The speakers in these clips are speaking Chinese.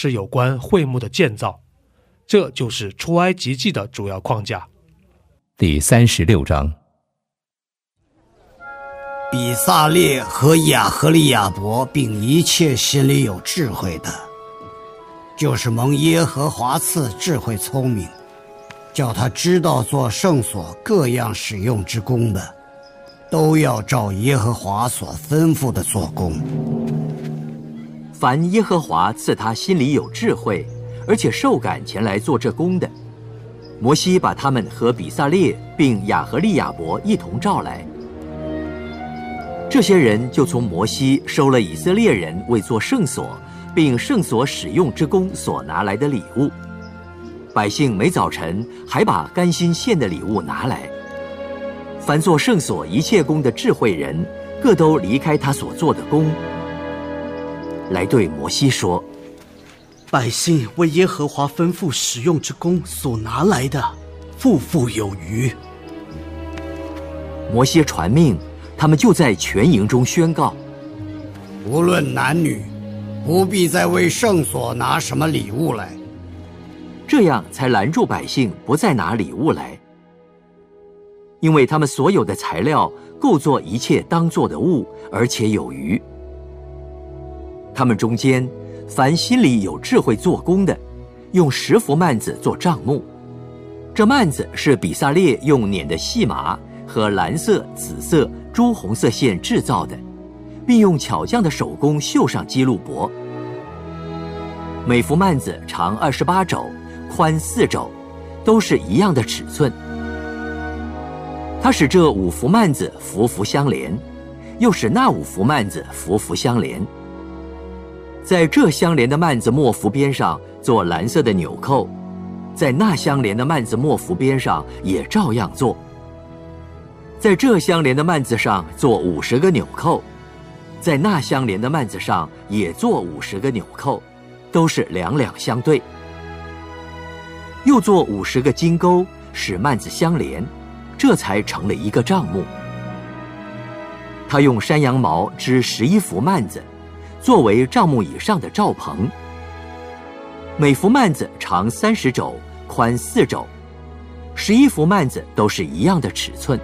是有关会幕的建造，这就是出埃及记的主要框架。第三十六章，比萨列和亚和利亚伯，并一切心里有智慧的，就是蒙耶和华赐智慧聪明，叫他知道做圣所各样使用之功的，都要照耶和华所吩咐的做工。凡耶和华赐他心里有智慧，而且受感前来做这工的，摩西把他们和比萨列并亚和利亚伯一同召来。这些人就从摩西收了以色列人为做圣所并圣所使用之功所拿来的礼物。百姓每早晨还把甘心献的礼物拿来。凡做圣所一切工的智慧人，各都离开他所做的工。来对摩西说：“百姓为耶和华吩咐使用之功所拿来的，富富有余。”摩西传命，他们就在全营中宣告：“无论男女，不必再为圣所拿什么礼物来。”这样才拦住百姓不再拿礼物来，因为他们所有的材料够做一切当做的物，而且有余。他们中间，凡心里有智慧做工的，用十幅幔子做帐幕。这幔子是比萨列用捻的细麻和蓝色、紫色、朱红色线制造的，并用巧匠的手工绣上基路伯。每幅幔子长二十八肘，宽四肘，都是一样的尺寸。他使这五幅幔子幅幅相连，又使那五幅幔子幅幅相连。在这相连的幔子墨幅边上做蓝色的纽扣，在那相连的幔子墨幅边上也照样做。在这相连的幔子上做五十个纽扣，在那相连的幔子上也做五十个纽扣，都是两两相对。又做五十个金钩，使幔子相连，这才成了一个帐幕。他用山羊毛织十一幅幔子。作为帐幕以上的罩棚，每幅幔子长三十肘，宽四肘，十一幅幔子都是一样的尺寸。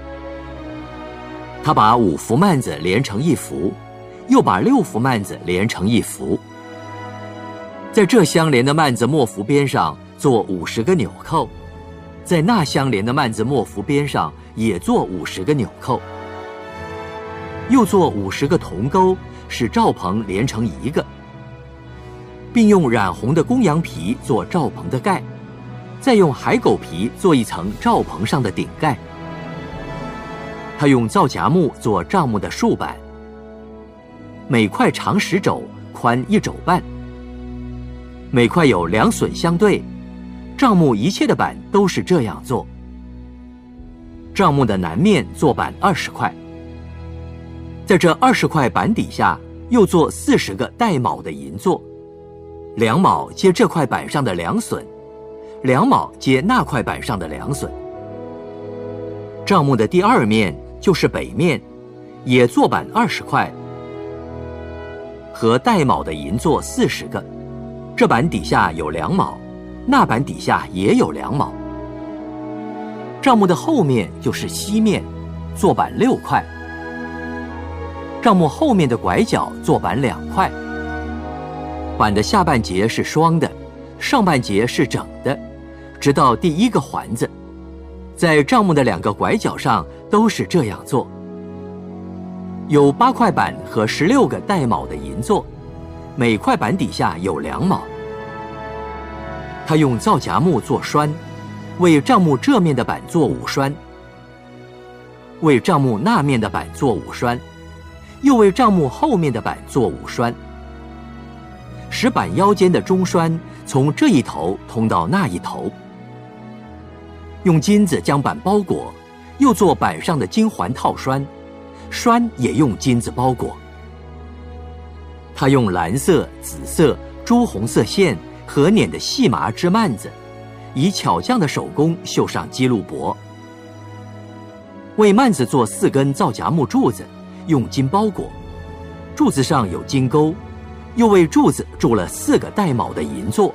他把五幅幔子连成一幅，又把六幅幔子连成一幅，在这相连的幔子墨幅边上做五十个纽扣，在那相连的幔子墨幅边上也做五十个纽扣，又做五十个铜钩。使罩棚连成一个，并用染红的公羊皮做罩棚的盖，再用海狗皮做一层罩棚上的顶盖。他用皂荚木做帐幕的竖板，每块长十肘，宽一肘半，每块有两榫相对。帐幕一切的板都是这样做。帐幕的南面做板二十块。在这二十块板底下，又做四十个带卯的银座，两卯接这块板上的两榫，两卯接那块板上的两榫。帐目的第二面就是北面，也做板二十块，和带卯的银座四十个，这板底下有两卯，那板底下也有两卯。帐目的后面就是西面，做板六块。帐幕后面的拐角做板两块，板的下半截是双的，上半截是整的，直到第一个环子，在帐幕的两个拐角上都是这样做。有八块板和十六个带卯的银座，每块板底下有两卯。他用皂荚木做栓，为帐幕这面的板做五栓，为帐幕那面的板做五栓，又为帐幕后面的板做五栓，使板腰间的中栓从这一头通到那一头。用金子将板包裹，又做板上的金环套栓。栓也用金子包裹。他用蓝色、紫色、朱红色线和捻的细麻织幔子，以巧匠的手工绣上基路伯。为幔子做四根皂荚木柱子，用金包裹，柱子上有金钩，又为柱子铸了四个带卯的银座。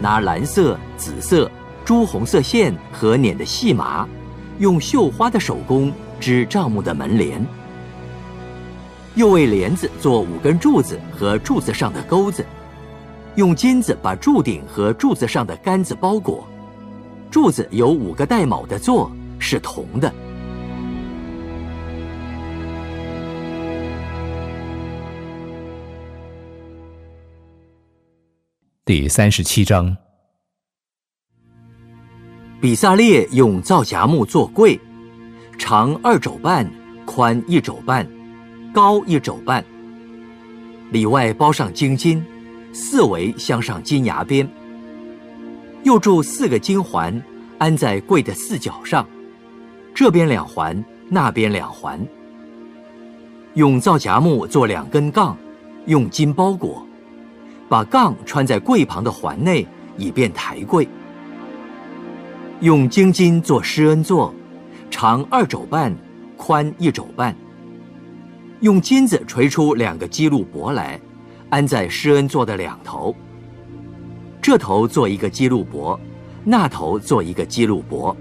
拿蓝色、紫色、朱红色线和捻的细麻，用绣花的手工。织帐幕的门帘，又为帘子做五根柱子和柱子上的钩子，用金子把柱顶和柱子上的杆子包裹。柱子有五个带卯的座，是铜的。第三十七章，比萨列用皂荚木做柜。长二肘半，宽一肘半，高一肘半。里外包上金金，四围镶上金牙边。又铸四个金环，安在柜的四角上，这边两环，那边两环。用皂荚木做两根杠，用金包裹，把杠穿在柜旁的环内，以便抬柜。用金金做施恩座。长二肘半，宽一肘半。用金子锤出两个基路伯来，安在施恩座的两头。这头做一个基路伯，那头做一个基路伯。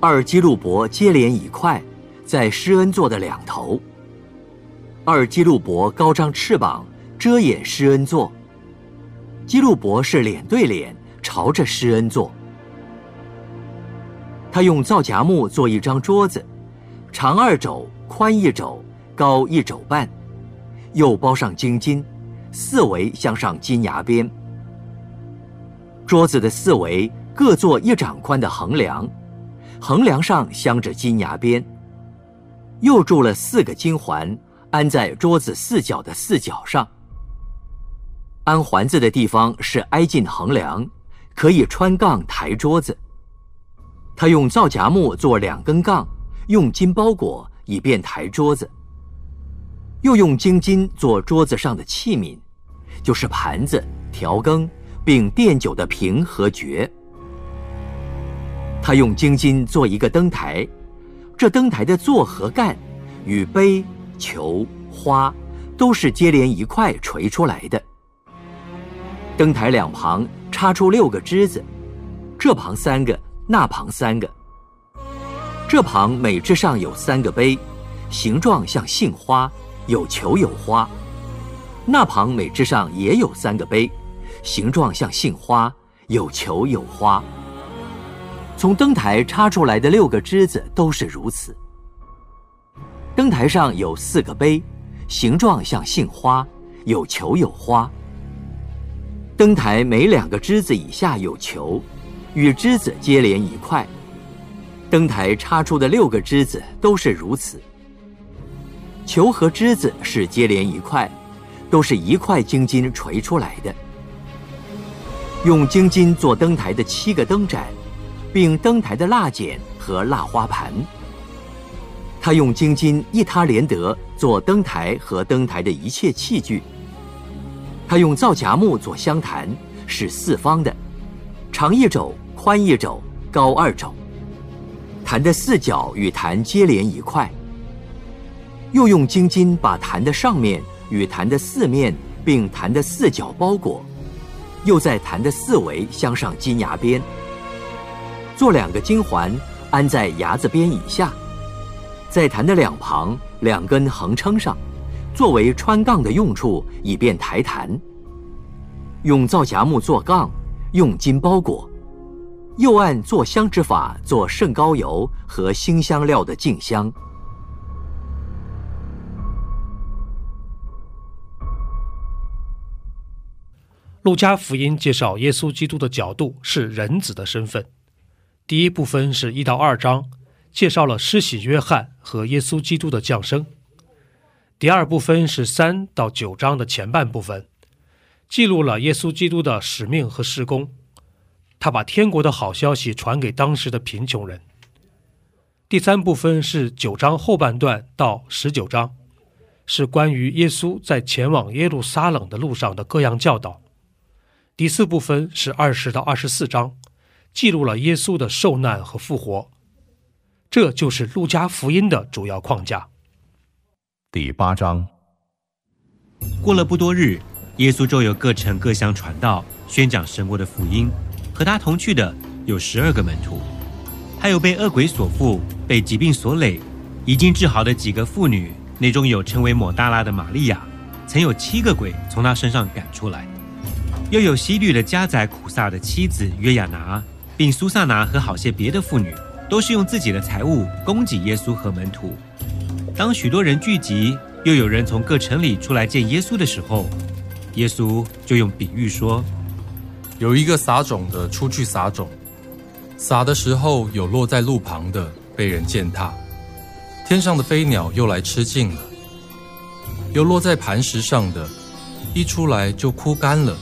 二基路伯接连一块，在施恩座的两头。二基路伯高张翅膀，遮掩施恩座。基路伯是脸对脸，朝着施恩座。他用皂荚木做一张桌子，长二肘，宽一肘，高一肘半，又包上金金，四围镶上金牙边。桌子的四围各做一掌宽的横梁，横梁上镶着金牙边。又铸了四个金环，安在桌子四角的四角上。安环子的地方是挨近横梁，可以穿杠抬桌子。他用皂荚木做两根杠，用金包裹，以便抬桌子。又用金金做桌子上的器皿，就是盘子、调羹，并垫酒的瓶和爵。他用金金做一个灯台，这灯台的座和盖，与杯、球、花，都是接连一块锤出来的。灯台两旁插出六个枝子，这旁三个。那旁三个，这旁每枝上有三个杯，形状像杏花，有球有花。那旁每枝上也有三个杯，形状像杏花，有球有花。从灯台插出来的六个枝子都是如此。灯台上有四个杯，形状像杏花，有球有花。灯台每两个枝子以下有球。与枝子接连一块，灯台插出的六个枝子都是如此。球和枝子是接连一块，都是一块金金锤出来的。用金金做灯台的七个灯盏，并灯台的蜡剪和蜡花盘。他用金金一他连得做灯台和灯台的一切器具。他用皂荚木做香坛，是四方的。长一肘，宽一肘，高二肘。坛的四角与坛接连一块。又用金金把坛的上面与坛的四面并坛的四角包裹，又在坛的四围镶上金牙边。做两个金环，安在牙子边以下，在坛的两旁两根横撑上，作为穿杠的用处，以便抬坛。用皂荚木做杠，用金包裹，又按做香之法做圣膏油和新香料的净香。路加福音介绍耶稣基督的角度是人子的身份。第一部分是一到二章，介绍了施洗约翰和耶稣基督的降生。第二部分是三到九章的前半部分，记录了耶稣基督的使命和施工。他把天国的好消息传给当时的贫穷人。第三部分是九章后半段到十九章，是关于耶稣在前往耶路撒冷的路上的各样教导。第四部分是二十到二十四章，记录了耶稣的受难和复活。这就是路加福音的主要框架。第八章，过了不多日，耶稣周游各城各乡传道，宣讲神国的福音。和他同去的有十二个门徒，还有被恶鬼所附、被疾病所累、已经治好的几个妇女，内中有称为抹大拉的玛利亚，曾有七个鬼从她身上赶出来。又有西律的加宰苦撒的妻子约亚拿，并苏萨拿和好些别的妇女，都是用自己的财物供给耶稣和门徒。当许多人聚集，又有人从各城里出来见耶稣的时候，耶稣就用比喻说：“有一个撒种的出去撒种，撒的时候有落在路旁的，被人践踏，天上的飞鸟又来吃尽了；有落在磐石上的，一出来就枯干了。”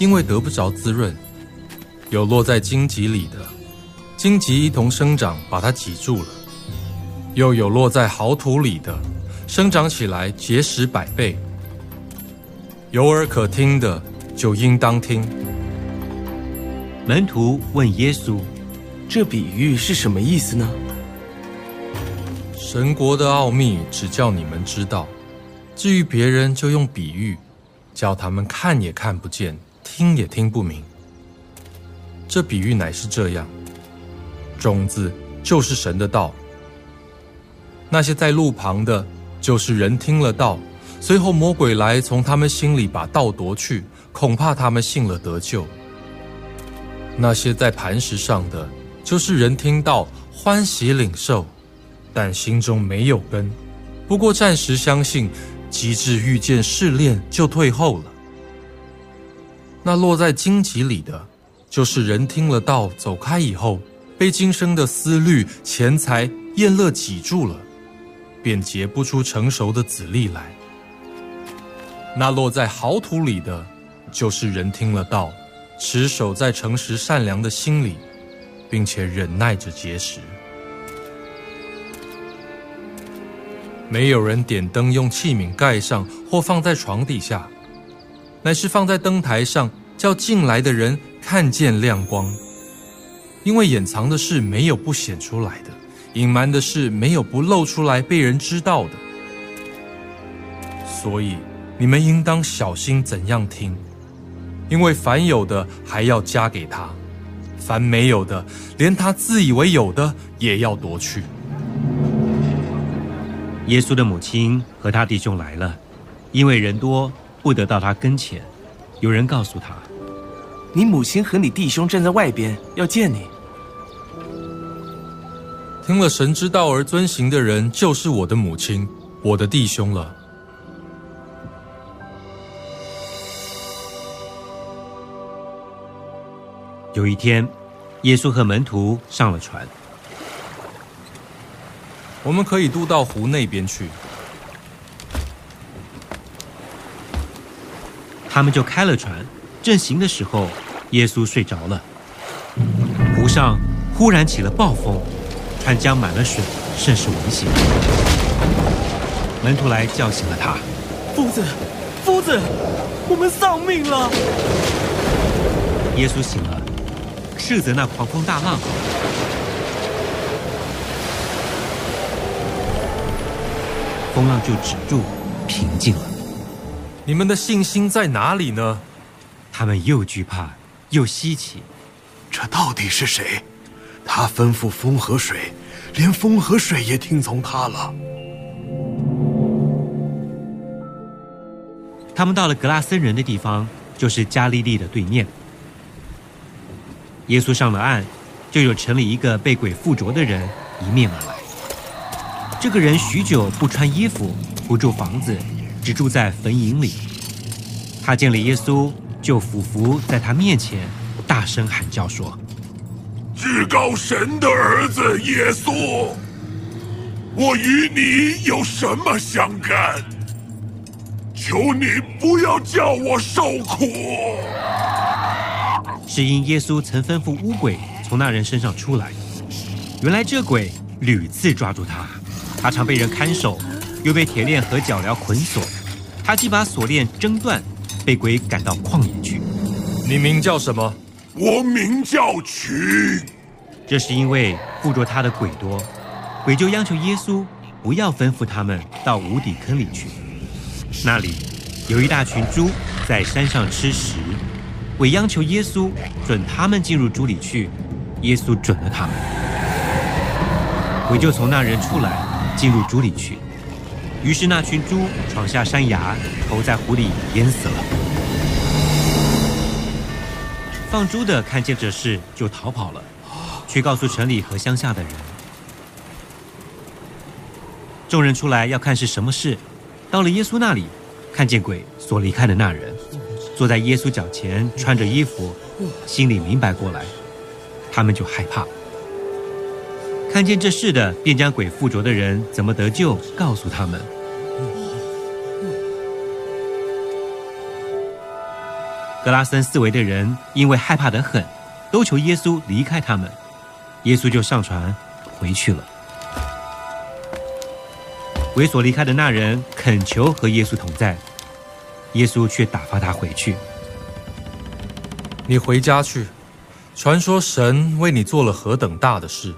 因为得不着滋润，有落在荆棘里的，荆棘一同生长，把它挤住了；又有落在好土里的，生长起来结实百倍。有耳可听的，就应当听。门徒问耶稣：“这比喻是什么意思呢？”神国的奥秘只叫你们知道，至于别人，就用比喻，叫他们看也看不见。听也听不明。这比喻乃是这样：种子就是神的道。那些在路旁的，就是人听了道，随后魔鬼来从他们心里把道夺去，恐怕他们信了得救。那些在磐石上的，就是人听到欢喜领受，但心中没有根，不过暂时相信，及至遇见试炼，就退后了。那落在荆棘里的，就是人听了道走开以后，被今生的思虑、钱财、厌乐挤住了，便结不出成熟的籽粒来。那落在好土里的，就是人听了道，持守在诚实善良的心里，并且忍耐着结实。没有人点灯用器皿盖上，或放在床底下。乃是放在灯台上，叫进来的人看见亮光。因为掩藏的事没有不显出来的，隐瞒的事没有不露出来被人知道的。所以你们应当小心怎样听，因为凡有的还要加给他，凡没有的，连他自以为有的也要夺去。耶稣的母亲和他弟兄来了，因为人多。不得到他跟前，有人告诉他：“你母亲和你弟兄站在外边，要见你。”听了神之道而遵行的人，就是我的母亲，我的弟兄了。有一天，耶稣和门徒上了船，我们可以渡到湖那边去。他们就开了船，正行的时候，耶稣睡着了。湖上忽然起了暴风，船浆满了水，甚是危险。门徒来叫醒了他：“夫子，夫子，我们丧命了！”耶稣醒了，斥责那狂风大浪，风浪就止住，平静了。你们的信心在哪里呢？他们又惧怕又稀奇，这到底是谁？他吩咐风和水，连风和水也听从他了。他们到了格拉森人的地方，就是加利利的对面。耶稣上了岸，就有城里一个被鬼附着的人迎面而来。这个人许久不穿衣服，不住房子，只住在坟茔里。他见了耶稣，就俯伏在他面前，大声喊叫说：“至高神的儿子耶稣，我与你有什么相干？求你不要叫我受苦。”是因耶稣曾吩咐乌鬼从那人身上出来。原来这鬼屡次抓住他，他常被人看守，又被铁链和脚镣捆锁。他既把锁链挣断，被鬼赶到旷野去。你名叫什么？我名叫群。这是因为附着他的鬼多，鬼就央求耶稣不要吩咐他们到无底坑里去。那里有一大群猪在山上吃食。鬼央求耶稣准他们进入猪里去，耶稣准了他们。鬼就从那人出来，进入猪里去。于是那群猪闯下山崖，投在湖里淹死了。放猪的看见这事，就逃跑了，去告诉城里和乡下的人。众人出来要看是什么事，到了耶稣那里，看见鬼所离开的那人。坐在耶稣脚前，穿着衣服，心里明白过来，他们就害怕。看见这事的，便将鬼附着的人怎么得救，告诉他们。格拉森四围的人因为害怕得很，都求耶稣离开他们。耶稣就上船回去了。猥琐离开的那人恳求和耶稣同在。耶稣却打发他回去。你回家去，传说神为你做了何等大的事。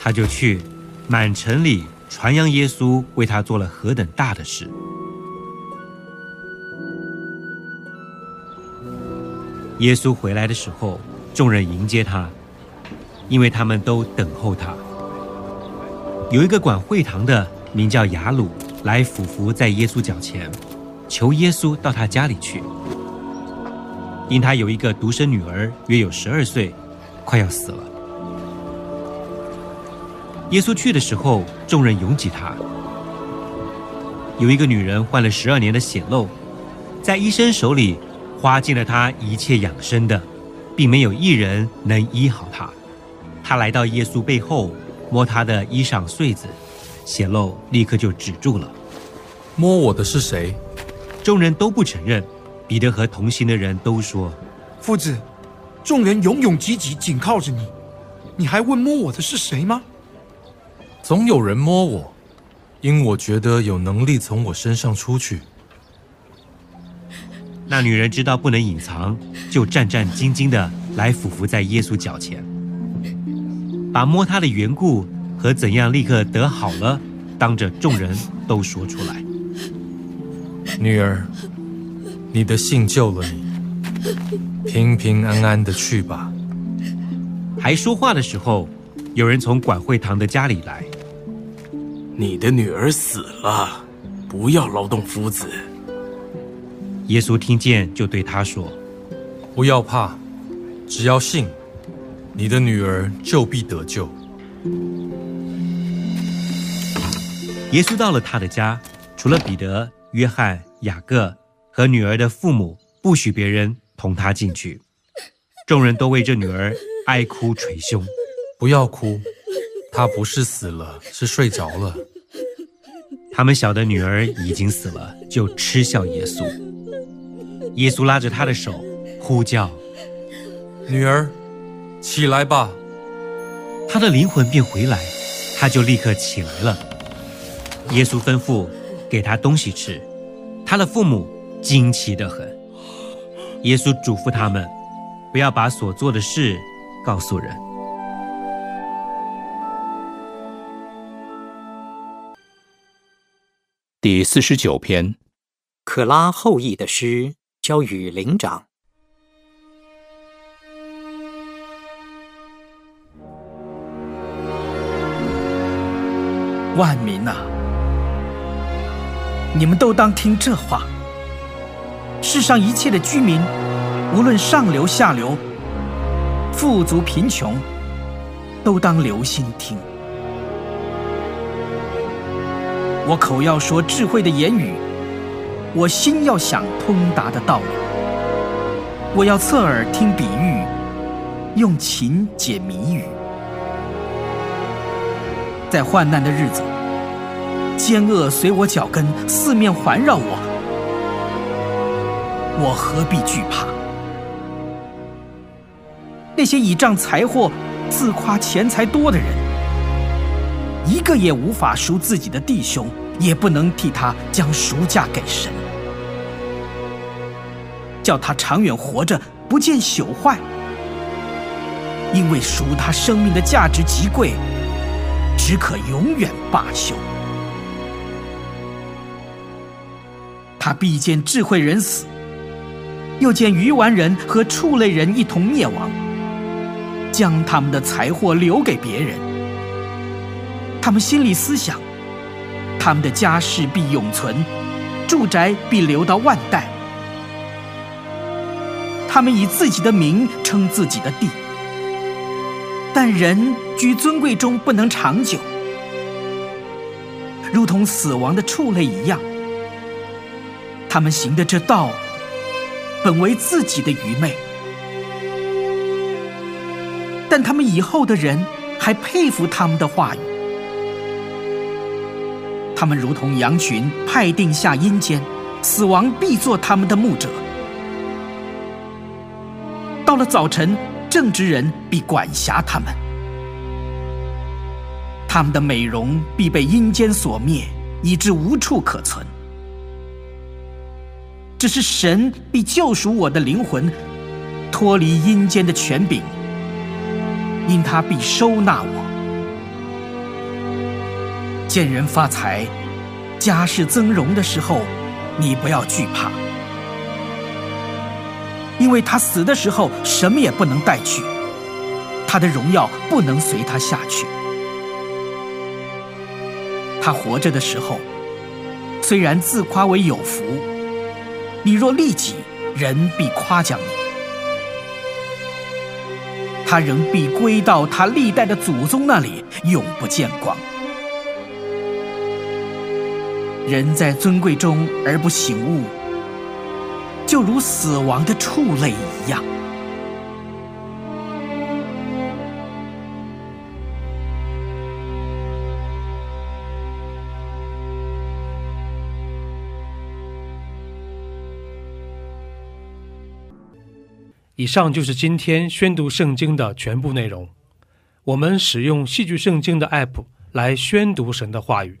他就去，满城里传扬耶稣为他做了何等大的事。耶稣回来的时候，众人迎接他，因为他们都等候他。有一个管会堂的，名叫雅鲁。来俯伏在耶稣脚前，求耶稣到他家里去，因他有一个独生女儿，约有十二岁，快要死了。耶稣去的时候，众人拥挤他。有一个女人患了十二年的血漏，在医生手里花尽了他一切养生的，并没有一人能医好他。他来到耶稣背后，摸他的衣裳穗子。血漏立刻就止住了。摸我的是谁？众人都不承认。彼得和同行的人都说：“夫子，众人勇勇挤挤，紧靠着你，你还问摸我的是谁吗？总有人摸我，因我觉得有能力从我身上出去。”那女人知道不能隐藏，就战战兢兢的来俯伏在耶稣脚前，把摸他的缘故。和怎样立刻得好了，当着众人都说出来。女儿，你的信救了你，平平安安的去吧。还说话的时候，有人从管会堂的家里来。你的女儿死了，不要劳动夫子。耶稣听见，就对他说：“不要怕，只要信，你的女儿就必得救。”耶稣到了他的家，除了彼得、约翰、雅各和女儿的父母，不许别人同他进去。众人都为这女儿哀哭捶胸。不要哭，她不是死了，是睡着了。他们晓得女儿已经死了，就嗤笑耶稣。耶稣拉着他的手，呼叫：“女儿，起来吧。”他的灵魂便回来，他就立刻起来了。耶稣吩咐给他东西吃，他的父母惊奇的很。耶稣嘱咐他们，不要把所做的事告诉人。第四十九篇，可拉后裔的诗交与灵长。万民呐！你们都当听这话，世上一切的居民，无论上流下流、富足贫穷，都当留心听。我口要说智慧的言语，我心要想通达的道理。我要侧耳听比喻，用琴解谜语。在患难的日子，奸恶随我脚跟，四面环绕我，我何必惧怕？那些倚仗财货、自夸钱财多的人，一个也无法赎自己的弟兄，也不能替他将赎价给神，叫他长远活着，不见朽坏。因为赎他生命的价值极贵。只可永远罢休。他必见智慧人死，又见愚顽人和畜类人一同灭亡，将他们的财货留给别人。他们心里思想，他们的家世必永存，住宅必留到万代。他们以自己的名称自己的地。但人居尊贵中不能长久，如同死亡的畜类一样。他们行的这道，本为自己的愚昧，但他们以后的人还佩服他们的话语。他们如同羊群派定下阴间，死亡必做他们的牧者。到了早晨。正直人必管辖他们，他们的美容必被阴间所灭，以致无处可存。只是神必救赎我的灵魂，脱离阴间的权柄，因他必收纳我。见人发财、家世增荣的时候，你不要惧怕。因为他死的时候什么也不能带去，他的荣耀不能随他下去。他活着的时候，虽然自夸为有福，你若利己，人必夸奖你。他仍必归到他历代的祖宗那里，永不见光。人在尊贵中而不醒悟。就如死亡的畜类一样。以上就是今天宣读圣经的全部内容。我们使用戏剧圣经的 App 来宣读神的话语。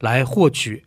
来获取